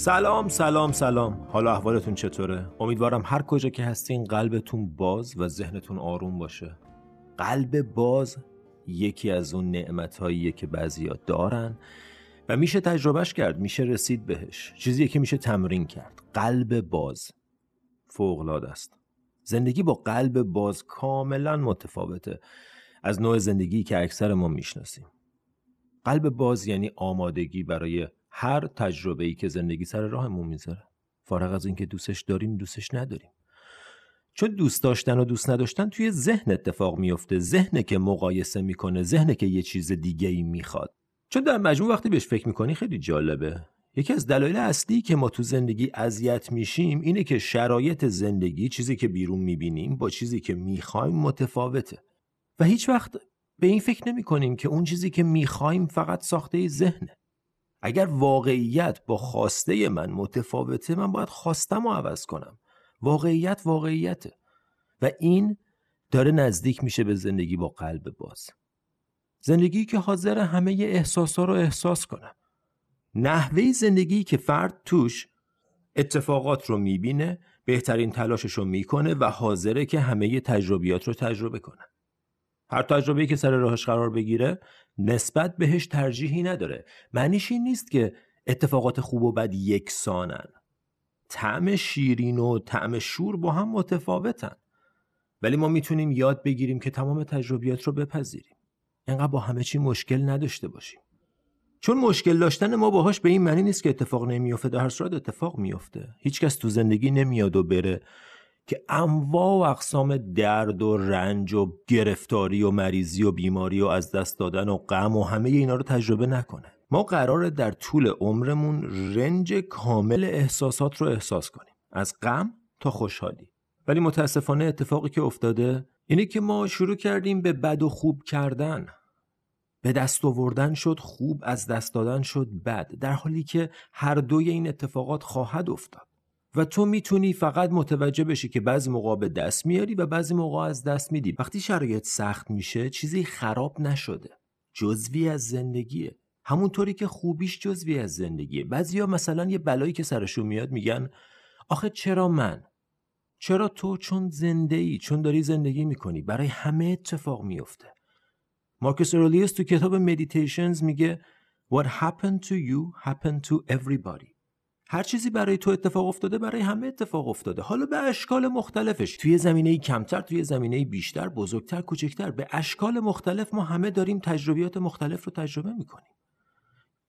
سلام سلام سلام. حالا احوالتون چطوره؟ امیدوارم هر کجا که هستین قلبتون باز و ذهنتون آروم باشه. قلب باز یکی از اون نعمتهاییه که بعضیا دارن و میشه تجربهش کرد میشه رسید بهش. چیزیه که میشه تمرین کرد. قلب باز فوقلاد است. زندگی با قلب باز کاملا متفاوته از نوع زندگی که اکثر ما می‌شناسیم. قلب باز یعنی آمادگی برای هر تجربه ای که زندگی سر راهمون می‌ذاره. فارغ از اینکه دوستش داریم دوستش نداریم. چون دوست داشتن و دوست نداشتن توی ذهن اتفاق میفته ذهن که مقایسه می‌کنه ذهن که یه چیز دیگه ای می‌خواد. چون در مجموع وقتی بهش فکر می‌کنی خیلی جالبه. یکی از دلایل اصلی که ما تو زندگی اذیت میشیم اینه که شرایط زندگی چیزی که بیرون می‌بینیم با چیزی که می‌خوایم متفاوته. و هیچ وقت به این فکر نمی کنیم که اون چیزی که می‌خوایم فقط ساخته ذهنه. اگر واقعیت با خواسته من متفاوته من باید خواستم رو عوض کنم. واقعیت واقعیته. و این داره نزدیک میشه به زندگی با قلب باز. زندگی که حاضر همه احساسا رو احساس کنم. نحوه زندگی که فرد توش اتفاقات رو می‌بینه بهترین تلاشش رو می‌کنه و حاضره که همه تجربیات رو تجربه کنه. هر تجربه‌ای که سر راهش قرار بگیره نسبت بهش ترجیحی نداره. معنیش این نیست که اتفاقات خوب و بد یکسانن. طعم شیرین و طعم شور با هم متفاوتن. ولی ما می‌تونیم یاد بگیریم که تمام تجربیات رو بپذیریم. اینقدر با همه چی مشکل نداشته باشیم. چون مشکل داشتن ما باهاش به این معنی نیست که اتفاق نمیافته در هر صورت اتفاق میافته. هیچکس تو زندگی نمیاد و بره که انواع و اقسام درد و رنج و گرفتاری و مریضی و بیماری و از دست دادن و غم و همه اینا رو تجربه نکنه. ما قراره در طول عمرمون رنج کامل احساسات رو احساس کنیم. از غم تا خوشحالی. ولی متاسفانه اتفاقی که افتاده اینه که ما شروع کردیم به بد و خوب کردن. به دست آوردن شد خوب از دست دادن شد بد. در حالی که هر دوی این اتفاقات خواهد افتاد. و تو می‌تونی فقط متوجه بشی که بعضی موقع به دست میاری و بعضی موقع از دست میدی. وقتی شرایط سخت میشه چیزی خراب نشده. جزوی از زندگیه. همونطوری که خوبیش جزوی از زندگیه. بعضیا مثلا یه بلایی که سرشون میاد میگن آخه چرا من؟ چرا تو چون زنده ای چون داری زندگی می‌کنی؟ برای همه اتفاق میفته مارکوس اورلیوس تو کتاب Meditations میگه What happened to you happened to everybody. هر چیزی برای تو اتفاق افتاده برای همه اتفاق افتاده. حالا به اشکال مختلفش. توی زمینه کمتر توی زمینه بیشتر بزرگتر کوچکتر. به اشکال مختلف ما همه داریم تجربیات مختلف رو تجربه می‌کنیم.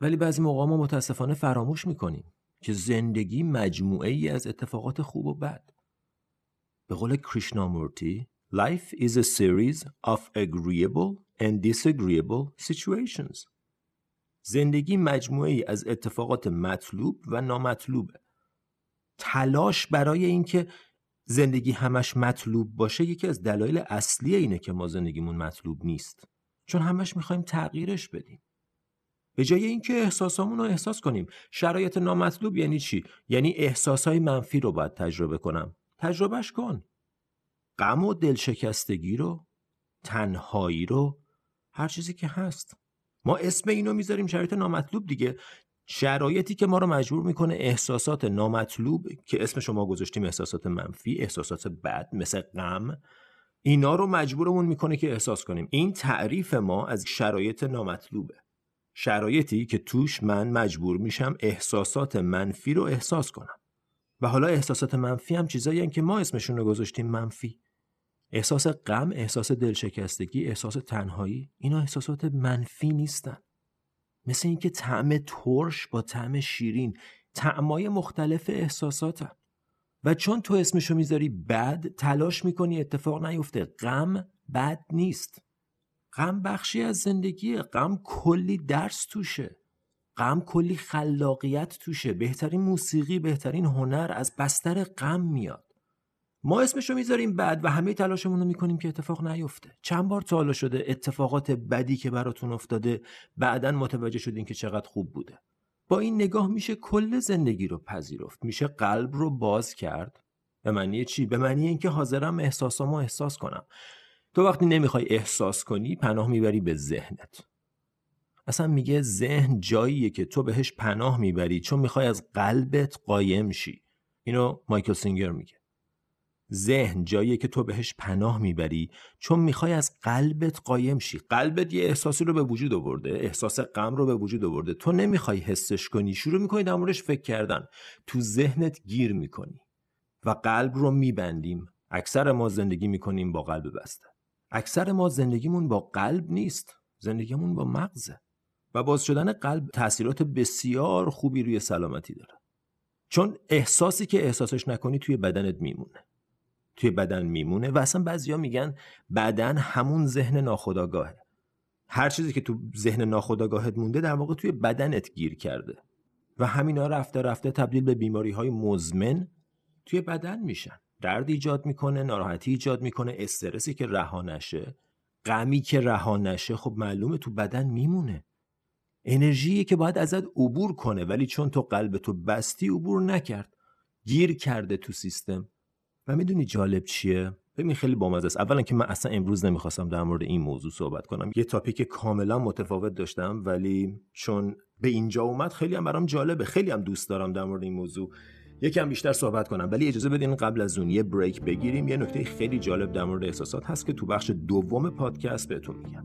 ولی بعضی موقع ما متاسفانه فراموش می‌کنیم که زندگی مجموعه ای از اتفاقات خوب و بد. به قول کریشنامورتی Life is a series of agreeable and disagreeable situations. زندگی مجموعه ای از اتفاقات مطلوب و نامطلوبه. تلاش برای اینکه زندگی همش مطلوب باشه یکی از دلایل اصلی اینه که ما زندگیمون مطلوب نیست. چون همش می‌خوایم تغییرش بدیم. به جای اینکه احساسامون رو احساس کنیم. شرایط نامطلوب یعنی چی؟ یعنی احساسای منفی رو باید تجربه کنم. تجربهش کن. غم و دلشکستگی رو تنهایی رو هر چیزی که هست. ما اسم اینو می‌ذاریم شرایط نامطلوب دیگه. شرایطی که ما رو مجبور می‌کنه احساسات نامطلوب که اسم شما گذاشتیم احساسات منفی احساسات بد مثل غم اینا رو مجبورمون می‌کنه که احساس کنیم. این تعریف ما از شرایط نامطلوبه. شرایطی که توش من مجبور میشم احساسات منفی رو احساس کنم. و حالا احساسات منفی هم چیزایی که ما اسمشون رو گذاشتیم منفی. احساس غم، احساس دلشکستگی، احساس تنهایی اینا احساسات منفی نیستن. مثل اینکه طعم ترش با طعم شیرین طعمای مختلف احساساتن. و چون تو اسمشو می‌ذاری بد تلاش می‌کنی اتفاق نیفته. غم بد نیست. غم بخشی از زندگیه. غم کلی درس توشه. غم کلی خلاقیت توشه. بهترین موسیقی بهترین هنر از بستر غم میاد. ما اسمشو می‌ذاریم بعد و همه تلاشمون رو می‌کنیم که اتفاق نیفته. چند بار تا حالا شده اتفاقات بدی که براتون افتاده بعدا متوجه شدین که چقدر خوب بوده. با این نگاه میشه کل زندگی رو پذیرفت. میشه قلب رو باز کرد. به معنی چی؟ به معنی اینکه حاضرم احساسامو احساس کنم. تو وقتی نمی‌خوای احساس کنی پناه می‌بری به ذهنت. اصلا میگه ذهن جاییه که تو بهش پناه می‌بری چون می‌خوای از قلبت قایم شی. اینو مایکل سینگر میگه. ذهن جاییه که تو بهش پناه می‌بری چون می‌خوای از قلبت قایم شی. قلبت یه احساسی رو به وجود آورده احساس غم رو به وجود آورده. تو نمی‌خوای حسش کنی شروع می‌کنی در موردش فکر کردن. تو ذهنت گیر می‌کنی و قلب رو میبندیم. اکثر ما زندگی می‌کنیم با قلب بسته. اکثر ما زندگیمون با قلب نیست. زندگیمون با مغزه. و باز شدن قلب تاثیرات بسیار خوبی روی سلامتی داره. چون احساسی که احساسش نکنی توی بدنت میمونه. توی بدن میمونه و اصلا بعضیا میگن بدن همون ذهن ناخودآگاهه. هر چیزی که تو ذهن ناخودآگاهت مونده در واقع توی بدنت گیر کرده. و همینا رفته رفته تبدیل به بیماری های مزمن توی بدن میشن. درد ایجاد می‌کنه ناراحتی ایجاد می‌کنه استرسی که رها نشه غمی که رها نشه خب معلومه تو بدن میمونه. انرژی که باید ازت عبور کنه ولی چون تو قلب تو بستی عبور نکرد گیر کرده تو سیستم. و می‌دونی جالب چیه؟ ببین خیلی بامزه است. اولا که من اصلا امروز نمی‌خواستم در مورد این موضوع صحبت کنم. یه تاپیک کاملا متفاوت داشتم ولی چون به اینجا اومد خیلی هم برام جالبه. خیلی هم دوست دارم در مورد این موضوع. یکم بیشتر صحبت کنم. ولی اجازه بدین قبل از اون یه break بگیریم. یه نکته خیلی جالب در مورد احساسات هست که تو بخش دوم پادکست بهتون میگم.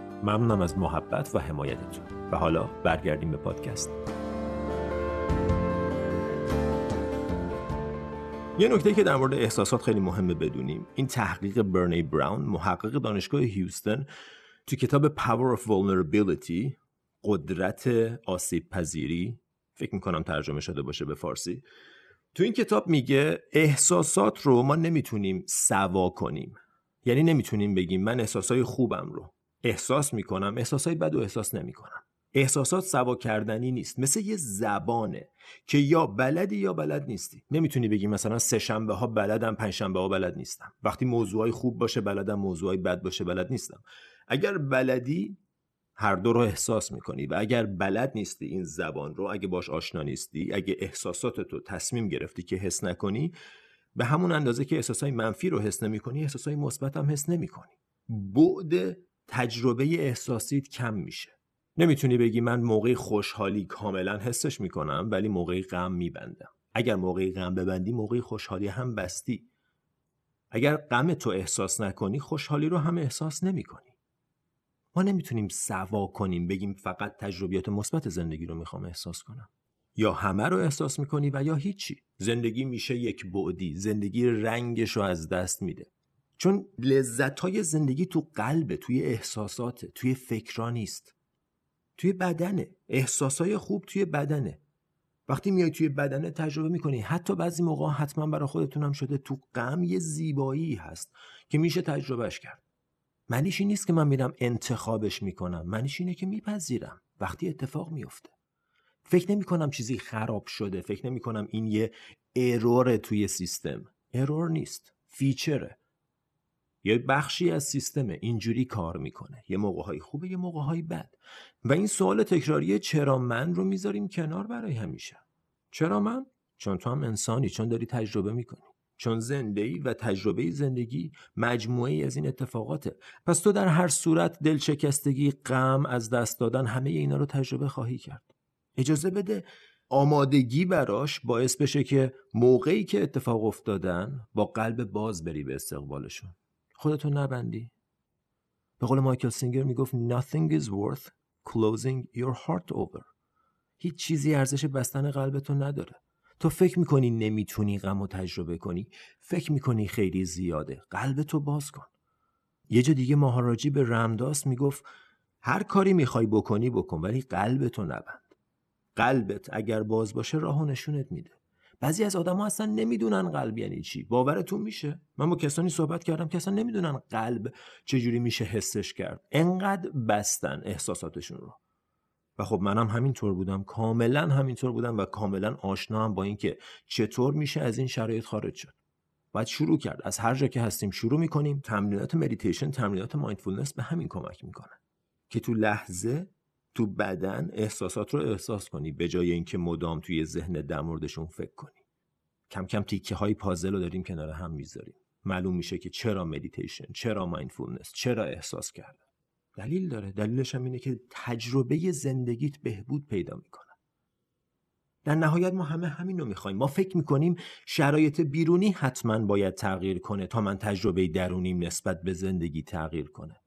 ممنونم از محبت و حمایتتون. و حالا برگردیم به پادکست. یه نکته که در مورد احساسات خیلی مهمه بدونیم این تحقیق برنه براون محقق دانشگاه هیوستن تو کتاب Power of Vulnerability قدرت آسیب پذیری فکر می‌کنم ترجمه شده باشه به فارسی تو این کتاب میگه احساسات رو ما نمی‌تونیم سوا کنیم یعنی نمی‌تونیم بگیم من احساسای خوبم رو احساس می‌کنم احساسای بد و احساس نمی‌کنم. احساسات سوا کردنی نیست مثل یه زبانه که یا بلدی یا بلد نیستی. نمی‌تونی بگی مثلا سه شنبه ها بلدم پنج شنبه ها بلد نیستم. وقتی موضوعای خوب باشه بلدم موضوعای بد باشه بلد نیستم. اگر بلدی هر دو رو احساس می‌کنی و اگر بلد نیستی این زبان رو اگه باش آشنا نیستی اگه احساسات تو تصمیم گرفتی که حس نکنی به همون اندازه که احساسای منفی رو حس نمی‌کنی احساسای مثبت هم حس نمی‌کنی. بعد تجربه احساسیت کم میشه. نمی‌تونی بگی من موقع خوشحالی کاملا حسش می‌کنم ولی موقع غم میبندم. اگر موقع غم ببندی موقع خوشحالی هم بستی. اگر غم تو احساس نکنی خوشحالی رو هم احساس نمی‌کنی. ما نمی‌تونیم سوا کنیم بگیم فقط تجربیات مثبت زندگی رو می‌خوام احساس کنم. یا همه رو احساس می‌کنی و یا هیچی. زندگی میشه یک بعدی. زندگی رنگش رو از دست میده. چون لذت های زندگی تو قلبه توی احساساته توی فکرها نیست. توی بدنه. احساسای خوب توی بدنه. وقتی میای توی بدنه تجربه می‌کنی. حتی بعضی موقع حتما برای خودتونم شده تو غم یه زیبایی هست که میشه تجربهش کرد. معنیش این نیست که من میرم انتخابش می‌کنم. معنیش اینه که میپذیرم. وقتی اتفاق میفته فکر نمی کنم چیزی خراب شده. فکر نمی کنم این یه ارور توی سیستم. ارور نیست. فیچره. یه بخشی از سیستم اینجوری کار می‌کنه. یه موقع های خوبه یه موقع های بد. و این سوال تکراری چرا من رو می‌ذاریم کنار برای همیشه؟ چرا من؟ چون تو هم انسانی چون داری تجربه می‌کنی. چون زنده ای و تجربه زندگی مجموعه ای از این اتفاقاته. پس تو در هر صورت دلشکستگی غم از دست دادن همه اینا رو تجربه خواهی کرد. اجازه بده آمادگی براش باعث بشه که موقعی که اتفاق افتادن با قلب باز بری به استقبالشون. خودتو نبندی. به قول مایکل سینگر می‌گفت nothing is worth closing your heart over. هیچ چیزی ارزش بستن قلبتو نداره. تو فکر می‌کنی نمی‌تونی غم و تجربه کنی. فکر می‌کنی خیلی زیاده. قلبتو باز کن. یه جا دیگه ماهاراجی به رمداس می‌گفت هر کاری می‌خوای بکنی بکن ولی قلبتو نبند. قلبت اگر باز باشه راهو نشونت میده. بعضی از آدما اصلا نمی‌دونن قلب یعنی چی. باورتون میشه؟ من با کسانی صحبت کردم که اصلا نمی‌دونن قلب چجوری میشه حسش کرد. انقدر بستن احساساتشون رو. و خب منم همینطور بودم. کاملا همینطور بودم و کاملا آشنا هم با اینکه چطور میشه از این شرایط خارج شد. باید شروع کرد. از هر جا که هستیم شروع می‌کنیم. تمرینات مدیتیشن تمرینات mindfulness به همین کمک می‌کنن که تو لحظه تو بدن احساسات رو احساس کنی به جای اینکه مدام توی ذهن در موردشون فکر کنی. کم کم تیکه های پازل رو داریم کنار هم می‌ذاریم. معلوم میشه که چرا مدیتیشن چرا mindfulness چرا احساس کردن. دلیل داره. دلیلش هم اینه که تجربه زندگیت بهبود پیدا می‌کنه. در نهایت ما همه همین رو می‌خوایم. ما فکر می‌کنیم شرایط بیرونی حتما باید تغییر کنه تا من تجربه درونیم نسبت به زندگی تغییر کنه.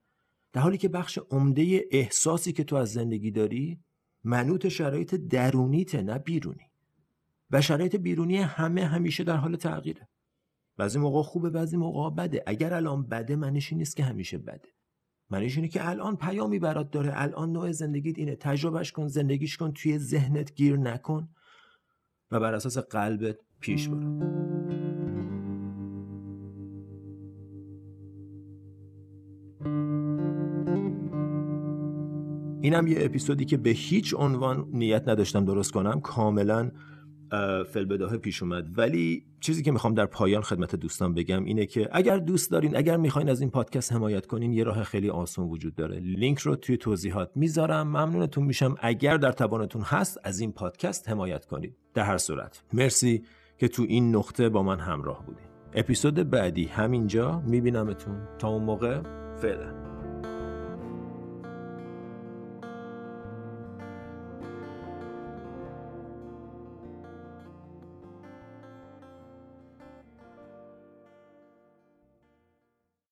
در حالی که بخش عمده احساسی که تو از زندگی داری منوط شرایط درونیته نه بیرونی. و شرایط بیرونی همه همیشه در حال تغییره. بعضی موقع خوبه بعضی موقع بده. اگر الان بده معنیش نیست که همیشه بده. معنیش اینه که الان پیامی برات داره. الان نوع زندگیت اینه. تجربهش کن زندگیش کن توی ذهنت گیر نکن و بر اساس قلبت پیش برو. اینم یه اپیزودی که به هیچ عنوان نیت نداشتم درست کنم کاملا فلبداه پیش اومد. ولی چیزی که می‌خوام در پایان خدمت دوستان بگم اینه که اگر دوست دارین اگر می‌خواین از این پادکست حمایت کنین یه راه خیلی آسان وجود داره. لینک رو توی توضیحات می‌ذارم. ممنونتون میشم. اگر در توانتون هست از این پادکست حمایت کنید در هر صورت. مرسی که تو این نقطه با من همراه بودین. اپیزود بعدی همینجا. میبینمتون. تا اون موقع فعلا.